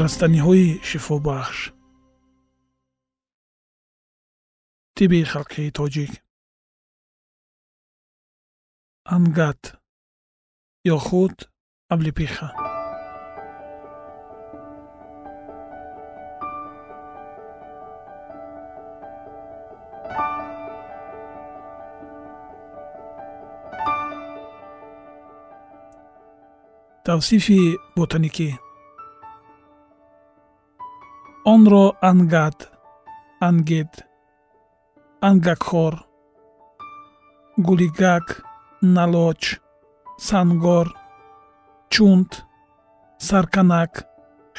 растаниҳои шифобахш тиби халқии тоҷик. Ангат ё худ аблипиха. Тавсифи ботаникӣ онро ангад ангед ангакхор гулигак налоч сангор чунт сарканак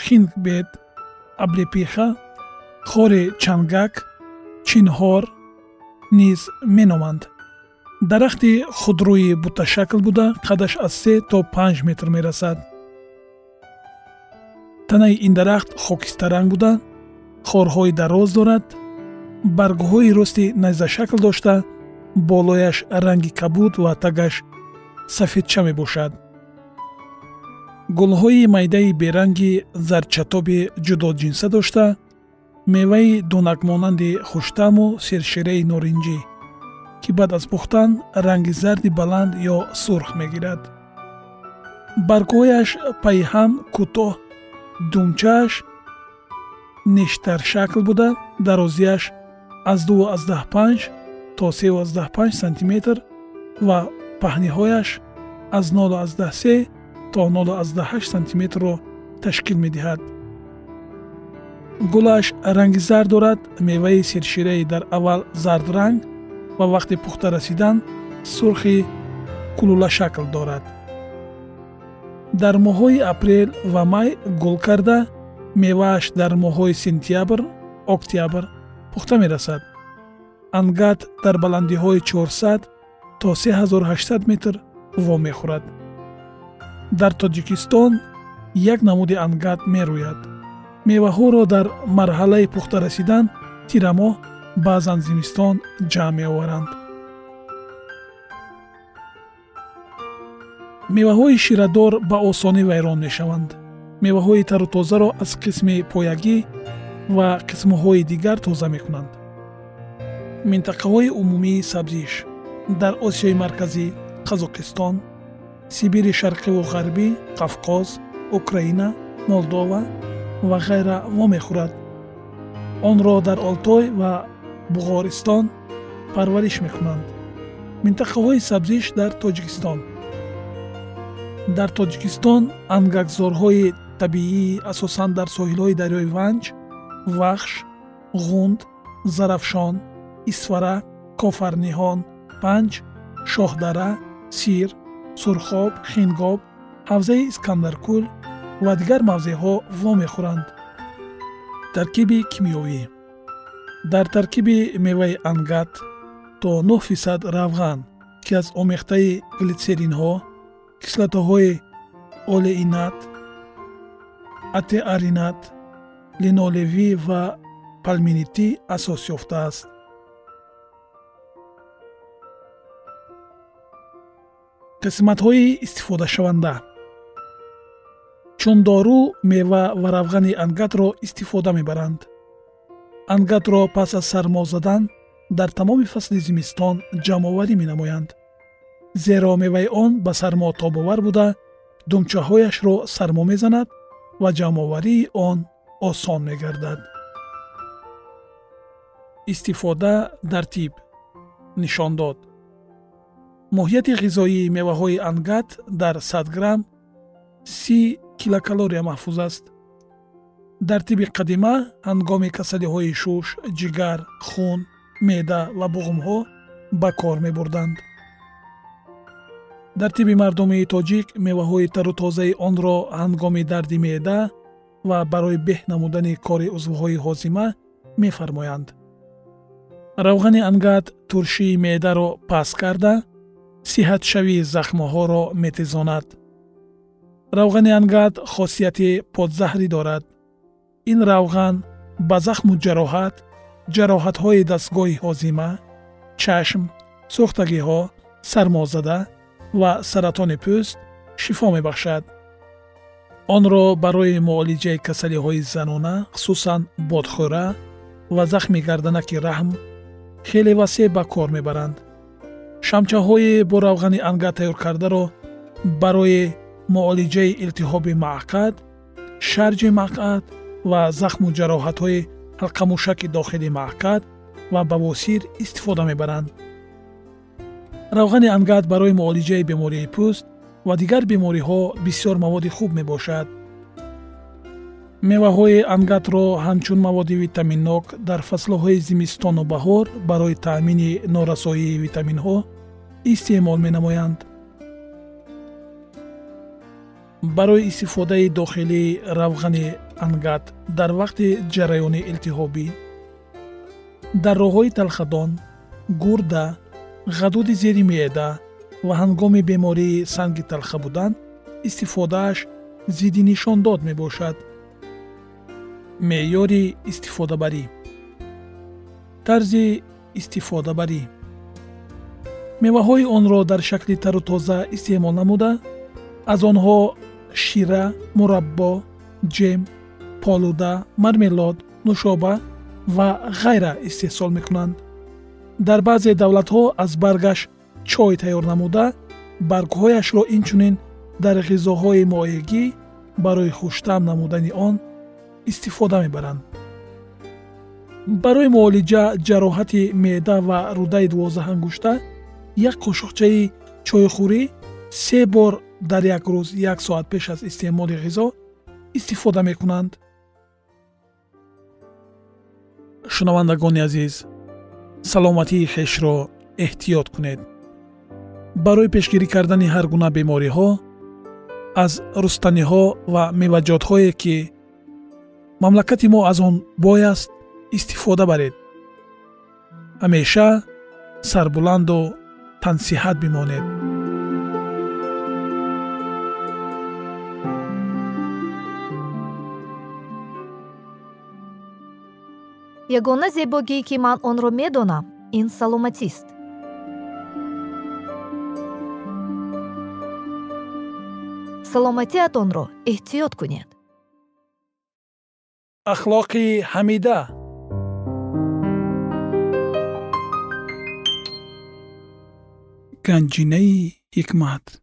хингбед аблепиха хори чангак чинҳор низ меноманд. дарахти худрӯи буташакл буда қадаш аз се то панҷ метр мерасад танаи ин дарахт хокистаранг буда хорҳои дароз дорад баргҳои рости найзашакл дошта болояш ранги кабуд ва тагаш сафедча мебошад гулҳои майдаи беранги зарчатоби ҷудоҷинса дошта меваи донакмонанди хуштаму сершираи норинҷӣ ки баъд аз пухтан ранги зарди баланд ё сурх мегирад. Баргҳояш пайҳам кӯтоҳ думчааш нештаршакл буда дарозияш аз 25 то 35 сантиметр ва паҳниҳояш аз 03 то 08 сантиметрро ташкил медиҳад. Гулаш ранги зард дорад меваи сершираи дар аввал зардранг ва вақти пухта расидан сурхи кулулашакл дорад дар моҳҳои апрел ва май гул карда мевааш дар моҳҳои сентябр октябр пухта мерасад. Ангат дар баландиҳои 400 то 3800 метр вомехӯрад дар тоҷикистон як намуди ангат мерӯяд. Меваҳоро дар марҳалаи пухта расидан тирамоҳ баъзан зимистон ҷамъ меоваранд меваҳои ширадор ба осонӣ вайрон мешаванд. меваҳои тару тозаро аз қисми поягӣ ва қисмҳои дигар тоза мекунанд. минтақаҳои умумии сабзиш дар осиёи марказӣ қазоқистон сибири шарқиву ғарбӣ қавқоз украина молдова ва ғайра вомехӯрад. онро дар олтой ва буғористон парвариш мекунанд. минтақаҳои сабзиш дар тоҷикистон дар тоҷикистон ангакзорҳои табиӣ асосан дар соҳилҳои дарёи ванҷ вахш ғунд зарафшон исфара кофарниҳон панҷ шоҳдара сир сурхоб хингоб ҳавзаи искандаркӯл ва дигар мавзеъҳо вомехӯранд. Таркиби кимиёвӣ. Дар таркиби меваи ангат то 9 фисад равған ки аз омехтаи глитсеринҳо кислотаҳои олеинат атеаринат линолевӣ ва палминитӣ асос ёфтааст. Қисматҳои истифодашаванда. Чун дору мева ва равғани ангатро истифода мебаранд. Ангатро пас аз сармо задан дар тамоми фасли зимистон ҷамъоварӣ менамоянд зеро меваи он ба сармо тобовар буда думчаҳояшро сармо мезанад ва ҷамъоварии он осон мегардад. Истифода дар тиб. Нишон дод моҳияти ғизоии меваҳои ангат дар 100 грамм си килокалория маҳфуз аст. Дар тиби қадима ҳангоми касалиҳои шуш ҷигар хун меъда ва буғумҳо ба кор мебурданд дар тиби мардуми тоҷик меваҳои тару тозаи онро ҳангоми дарди меъда ва барои беҳ намудани кори узвҳои ҳозима мефармоянд. Равғани ангат туршии меъдаро паст карда сиҳатшавии захмҳоро метезонад. Равғани ангат хосияти подзаҳрӣ дорад. Ин равған ба захму ҷароҳат ҷароҳатҳои дастгоҳи ҳозима чашм сӯхтагиҳо сармозада ва саратони пӯст шифо мебахшад. Онро барои муолиҷаи касалиҳои занона хусусан бодхӯра ва захми гарданаки раҳм хеле васеъ ба кор мебаранд. Шамчаҳои бо равғани ангат тайёркардаро барои муолиҷаи илтиҳоби маъқад шарҷи мақъад ва захму ҷароҳатҳои ҳалқамушаки дохили маъқад ва бавосир истифода мебаранд равғани ангат барои муолиҷаи бемории пӯст ва дигар бемориҳо бисёр маводи хуб мебошад. меваҳои ангатро ҳамчун маводи витаминнок дар фаслҳои зимистону баҳор барои таъмини норасоии витаминҳо истеъмол менамоянд. барои истифодаи дохилии равғани ангат дар вақти ҷараёни илтиҳобӣ. дар роҳҳои талхадон гурда ғадуди зери меъда ва ҳангоми бемории санги талха будан истифодааш зидди нишондод мебошад. Меъёри истифодабарӣ. Тарзи истифодабарӣ. Меваҳои онро дар шакли тару тоза истеъмол намуда аз онҳо шира мураббо ҷем полуда мармелод нушоба ва ғайра истеҳсол мекунанд дар баъзе давлатҳо аз баргаш чой тайёр намуда баргҳояшро инчунин дар ғизоҳои моегӣ барои хуштам намудани он истифода мебаранд. Барои муолиҷа ҷароҳати меъда ва рудаи дувоздаҳангушта як қошуқчаи чойхӯрӣ се бор дар як рӯз як соат пеш аз истеъмоли ғизо истифода мекунанд. Шунавандагони азиз саломатии хешро эҳтиёт кунед. Барои пешгирӣ кардани ҳар гуна бемориҳо аз рустаниҳо ва меваҷотҳое ки мамлакати мо аз он бой аст истифода баред. Ҳамеша сарбуланду тансиҳат бимонед ягона зебогӣ ки ман онро медонам ин саломатист. Саломатиатонро эҳтиёт кунед. Ахлоқи ҳамида. Ганҷинаи ҳикмат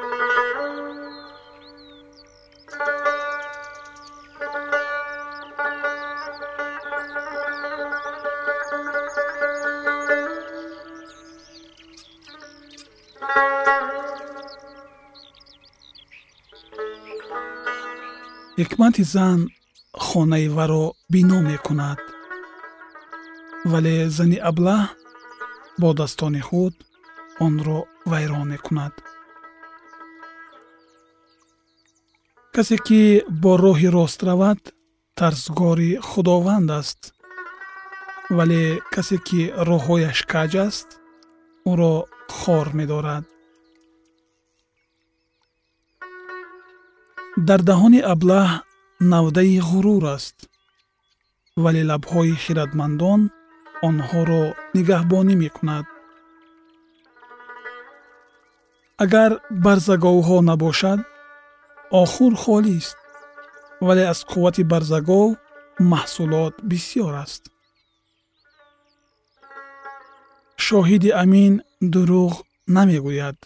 ҳикмати зан хонаи варо бино мекунад. Вале зани аблаҳ бо daстони худ онро вайрон мекунад. Касе ки бо роҳи рост равад тарзгори худованд аст. Вале касе ки роҳҳояш каҷ аст ӯро хор медорад дар даҳони аблаҳ навдаи ғурур аст вале лабҳои хиратмандон онҳоро нигаҳбонӣ мекунад. Агар барзаговҳо набошад охур холист вале аз қуввати барзагов маҳсулот бисьёр аст. Шоҳиди амин дурӯғ намегӯяд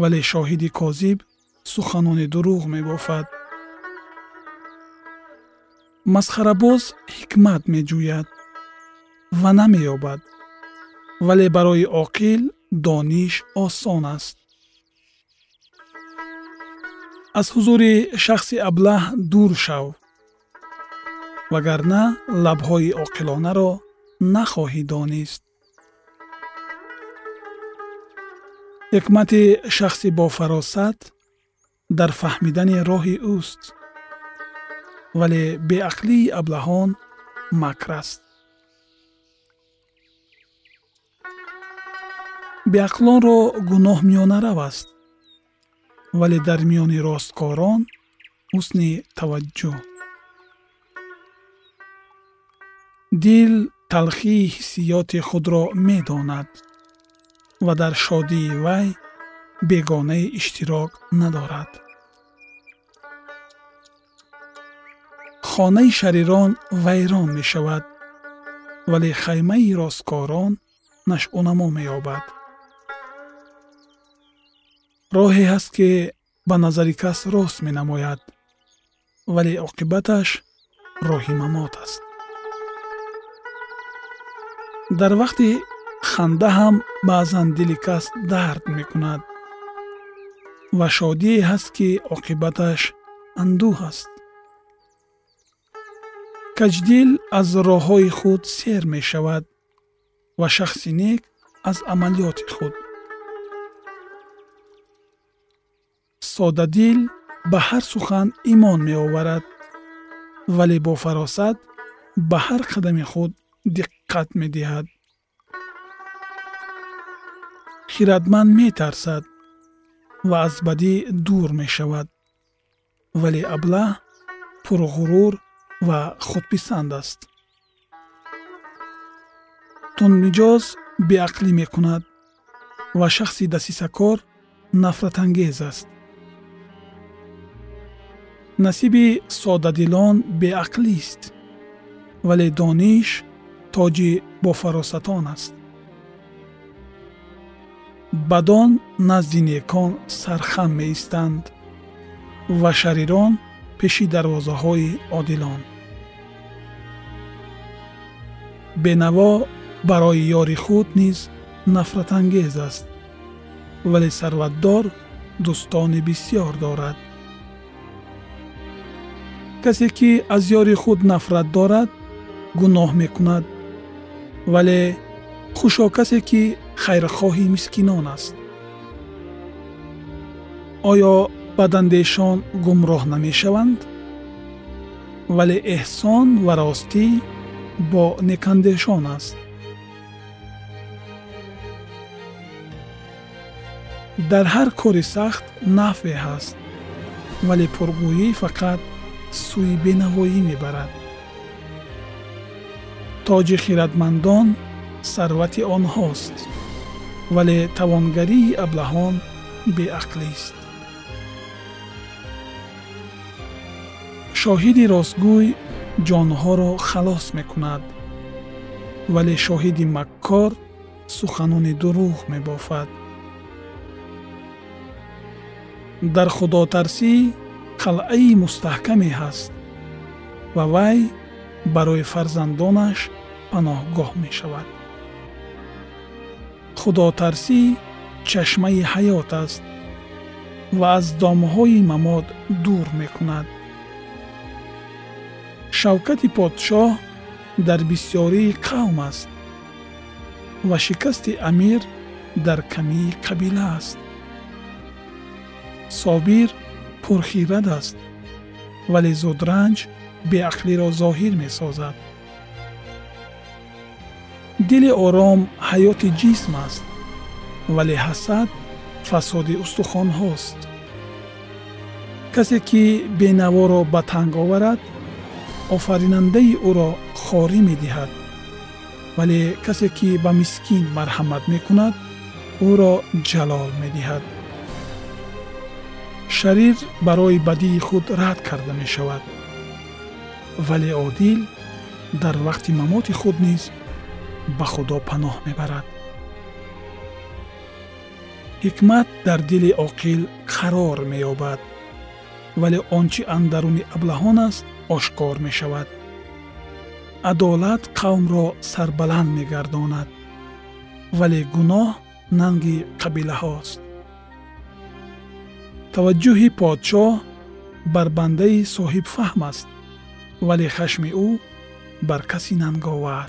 вале шоҳиди козиб суханони дурӯғ мебофад. Масхарабоз ҳикмат меҷӯяд ва намеёбад вале барои оқил дониш осон аст. Аз ҳузури шахси аблаҳ дур шав вагарна лабҳои оқилонаро нахоҳӣ донист. Ҳикмати шахси бофаросат дар фаҳмидани роҳи ӯст вале беақлии аблаҳон макр аст. Беақлонро гуноҳ миёнарав аст вале дар миёни росткорон ҳусни таваҷҷӯҳ. Дил талхии ҳиссиёти худро медонад ва дар шодии вай бегонаи иштирок надорад. Хонаи шарирон вайрон мешавад вале хаймаи росткорон нашъунамо меёбад. Роҳе ҳаст ки ба назари кас рост менамояд вале оқибаташ роҳи мамот аст. Дар вақти ханда ҳам баъзан дили кас дард мекунад ва шодие ҳаст ки оқибаташ андӯҳ аст. Каҷдил аз роҳҳои худ сер мешавад ва шахси нек аз амалиёти худ. Содадил ба ҳар сухан имон меоварад вале бо фаросат ба ҳар қадами худ диққат медиҳад. Хиратманд метарсад ва аз бадӣ дур мешавад вале аблаҳ пурғурур ва худписанд аст тунмиҷоз беақлӣ мекунад ва шахси дасисакор нафратангез аст насиби содадилон беақлист вале дониш тоҷи бофаросатон аст бадон назди некон сархам меистанд ва шарирон пеши дарвозаҳои одилон. Бенаво барои ёри худ низ нафратангез аст вале сарватдор дӯстони бисьёр дорад. Касе ки аз ёри худ нафрат дорад гуноҳ мекунад вале хушо касе ки хайрхоҳи мискинон аст. Оё бадандешон гумроҳ намешаванд? Вале эҳсон ва ростӣ бо некандешон аст. Дар ҳар кори сахт нафъе ҳаст вале пургӯӣ фақат сӯи бенавоӣ мебарад. Тоҷи хиратмандон сарвати онҳост вале тавонгарии аблаҳон беақлист шоҳиди ростгӯй ҷонҳоро халос мекунад вале шоҳиди маккор суханони дурӯғ мебофад. Дар худотарсӣ қалъаи мустаҳкаме ҳаст ва вай барои фарзандонаш паноҳгоҳ мешавад худотарсӣ чашмаи ҳаёт аст ва аз домҳои мамот дур мекунад. Шавкати подшоҳ дар бисьёрии қавм аст ва шикасти амир дар камии қабила аст. Собир пурхират аст вале зудранҷ беақлиро зоҳир месозад дили ором ҳаёти ҷисм аст вале ҳасад фасоди устухонҳост касе ки бенаворо ба танг оварад офаринандаи ӯро хорӣ медиҳад. Вале касе ки ба мискин марҳамат мекунад ӯро ҷалол медиҳад. Шарир барои бадии худ рад карда мешавад. Вале одил дар вақти мамоти худ низ ба худо паноҳ мебарад. Ҳикмат дар дили оқил қарор меёбад вале он чи андаруни аблаҳон аст ошкор мешавад. Адолат қавмро сарбаланд мегардонад вале гуноҳ нанги қабилаҳост таваҷҷӯҳи подшоҳ бар бандаи соҳибфаҳм аст вале хашми ӯ бар каси нанговар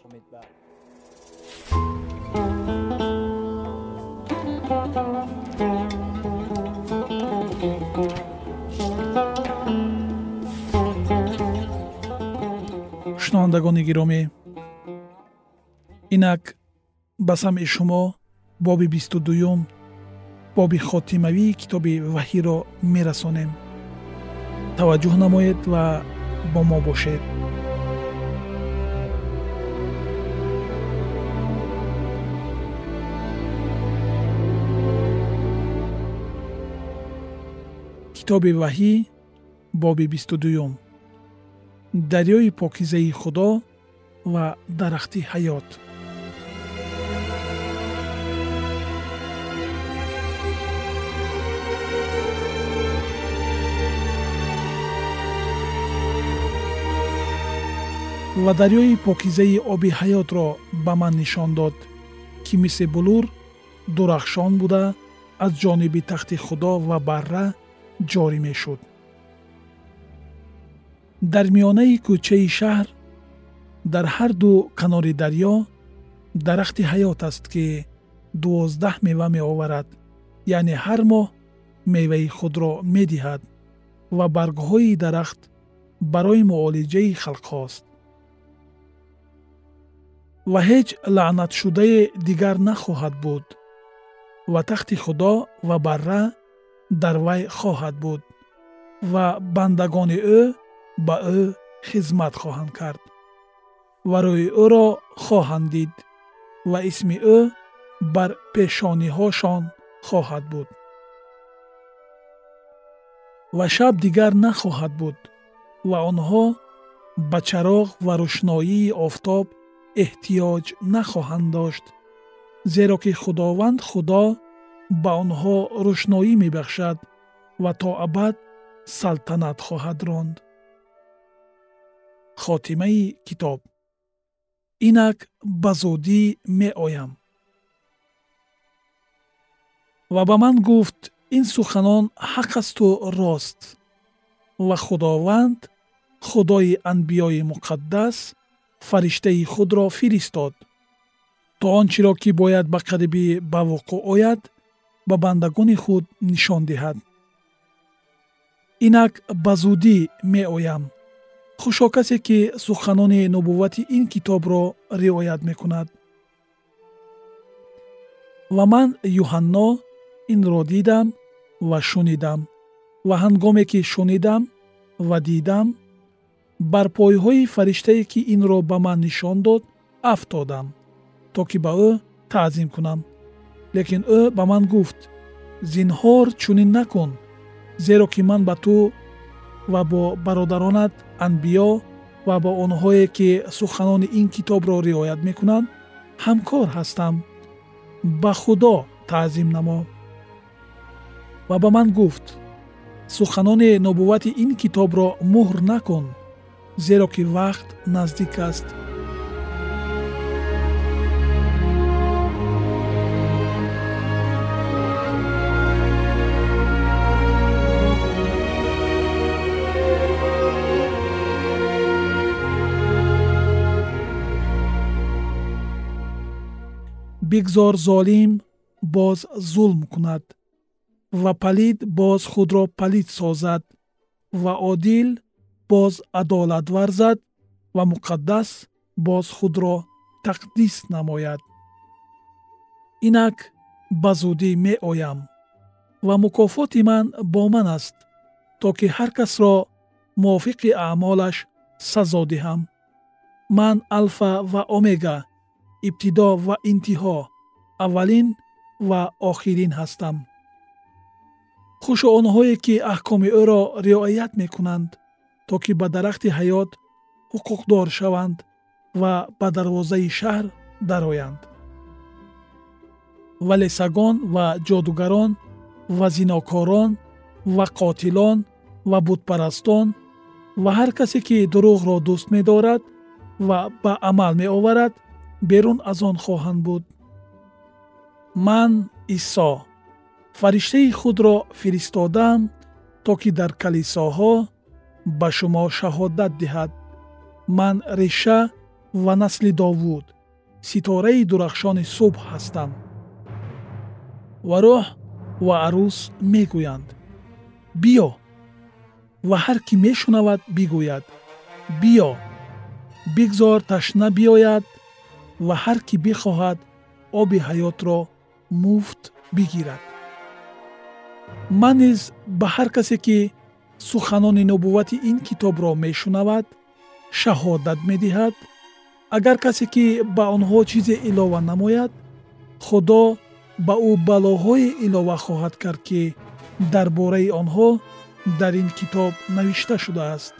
Шунавандагони гиромӣ. Инак ба самъи шумо боби бисту дуюм боби хотимавии китоби ваҳиро мерасонем. Таваҷҷӯҳ намоед ва бо мо бошед. Китоби ваҳӣ боби бисту дуюм дарёи покизаи худо ва дарахти ҳаёт. Ва дарёи покизаи оби ҳаётро ба ман нишон дод ки мисли булур дурахшон буда аз ҷониби тахти худо ва барра ҷорӣ мешуд дар миёнаи кӯчаи шаҳр дар ҳар ду канори дарьё дарахти ҳаёт аст ки дувоздаҳ мева меоварад яъне ҳар моҳ меваи худро медиҳад ва баргҳои дарахт барои муолиҷаи халқҳост. Ва ҳеҷ лаънатшудае дигар нахоҳад буд ва тахти худо ва барра дар вай хоҳад буд ва бандагони ӯ ба ӯ хизмат хоҳанд кард ва рӯи ӯро хоҳанд дид ва исми ӯ бар пешониҳошон хоҳад буд. ва шаб дигар нахоҳад буд ва онҳо ба чароғ ва рӯшноии офтоб эҳтиёҷ нахоҳанд дошт зеро ки худованд худо ба онҳо рӯшноӣ мебахшад ва то абад салтанат хоҳад ронд хотимаи китоб. Инак ба зудӣ меоям. Ва ба ман гуфт ин суханон ҳақ асту рост. Ва худованд худои анбиёи муқаддас фариштаи худро фиристод. То он чиро ки бояд ба қарибӣ ба вуқӯъ ояд ба бандагони худ нишон диҳад. Инак ба зудӣ меоям хушо касе ки суханони нубуввати ин китобро риоят мекунад. Ва ман юҳанно инро дидам ва шунидам ва ҳангоме ки шунидам ва дидам бар пойҳои фариштае ки инро ба ман нишон дод афтодам то ки ба ӯ таъзим кунам. Лекин ӯ ба ман гуфт зинҳор чунин накун зеро ки ман ба ту ва бо бародаронат анбиё ва бо онҳое ки суханони ин китобро риоят мекунанд ҳамкор ҳастам. Ба худо таъзим намо. Ва ба ман гуфт суханони нубуввати ин китобро муҳр накун зеро ки вақт наздик аст бигзор золим боз зулм кунад ва палид боз худро палид созад ва одил боз адолат варзад ва муқаддас боз худро тақдис намояд. Инак ба зудӣ меоям ва мукофоти ман бо ман аст то ки ҳар касро мувофиқи аъмолаш сазо диҳам. Ман алфа ва омега ибтидо ва интиҳо аввалин ва охирин ҳастам. Хушо онҳое ки аҳкоми ӯро риоят мекунанд то ки ба дарахти ҳаёт ҳуқуқдор шаванд ва ба дарвозаи шаҳр дароянд. Вале сагон ва ҷодугарон ва зинокорон ва қотилон ва бутпарастон ва ҳар касе ки дурӯғро дӯст медорад ва ба амал меоварад берун аз он хоҳанд буд. Ман исо фариштаи худро фиристодам то ки дар калисоҳо ба шумо шаҳодат диҳад. Ман реша ва насли довуд ситораи дурахшони субҳ ҳастам ва рӯҳ ва арӯс мегӯянд. Биё ва ҳар кӣ мешунавад бигӯяд. Биё бигзор ташна биёяд ва ҳар кӣ бихоҳад оби ҳаётро муфт бигирад. Ман низ ба ҳар касе ки суханони нубуввати ин китобро мешунавад шаҳодат медиҳад. Агар касе ки ба онҳо чизе илова намояд худо ба ӯ балоҳое илова хоҳад кард ки дар бораи онҳо дар ин китоб навишта шудааст.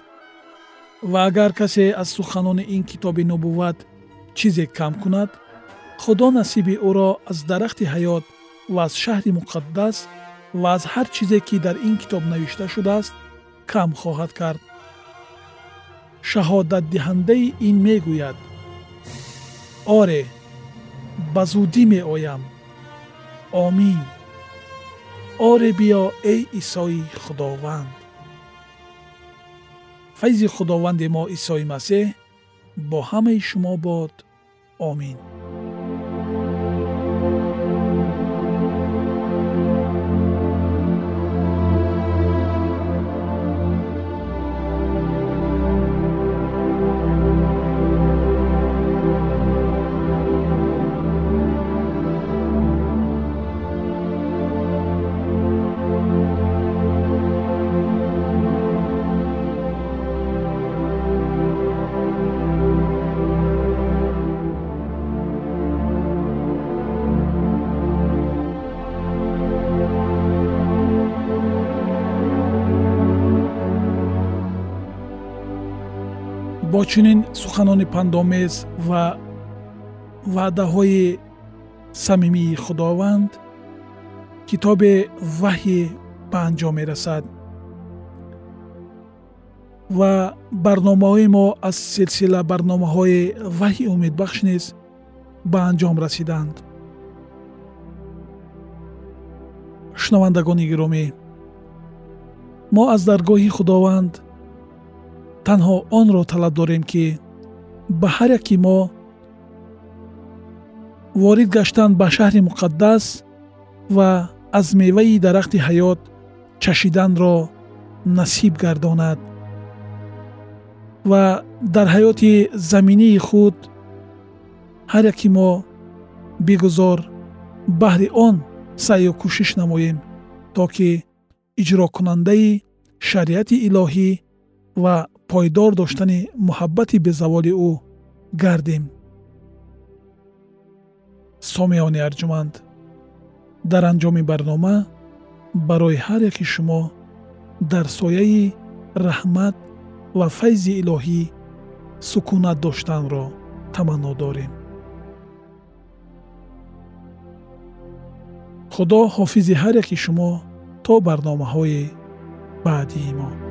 Ва агар касе аз суханони ин китоби нубувват чизе кам кунад худо насиби ӯро аз дарахти ҳаёт ва аз шаҳри муқаддас ва аз ҳар чизе ки дар ин китоб навишта шудааст кам хоҳад кард. шаҳодатдиҳандаи ин мегӯяд. Оре ба зудӣ меоям. Омин. Оре биё эй исои худованд. Файзи худованди мо исои масеҳ бо ҳамаи шумо бод. Омин чунин суханони пандомез ва ваъдаҳои самимии худованд китоби ваҳйе ба анҷом мерасад. Ва барномаҳои мо аз силсила барномаҳои ваҳйи умедбахш низ ба анҷом расиданд. Шунавандагони гиромӣ мо аз даргоҳи худованд танҳо онро талаб дорем ки ба ҳар яки мо ворид гаштан ба шаҳри муқаддас ва аз меваи дарахти ҳаёт чашиданро насиб гардонад. Ва дар ҳаёти заминии худ ҳар яки мо бигузор баҳри он саъю кӯшиш намоем то ки иҷрокунандаи шариати илоҳӣ ва пойдор доштани муҳаббати безаволи ӯ гардем. Сомиёни арҷуманд дар анҷоми барнома барои ҳар яки шумо дар сояи раҳмат ва файзи илоҳӣ сукунат доштанро таманно дорем. Худо ҳофизи ҳар яки шумо то барномаҳои баъдии мо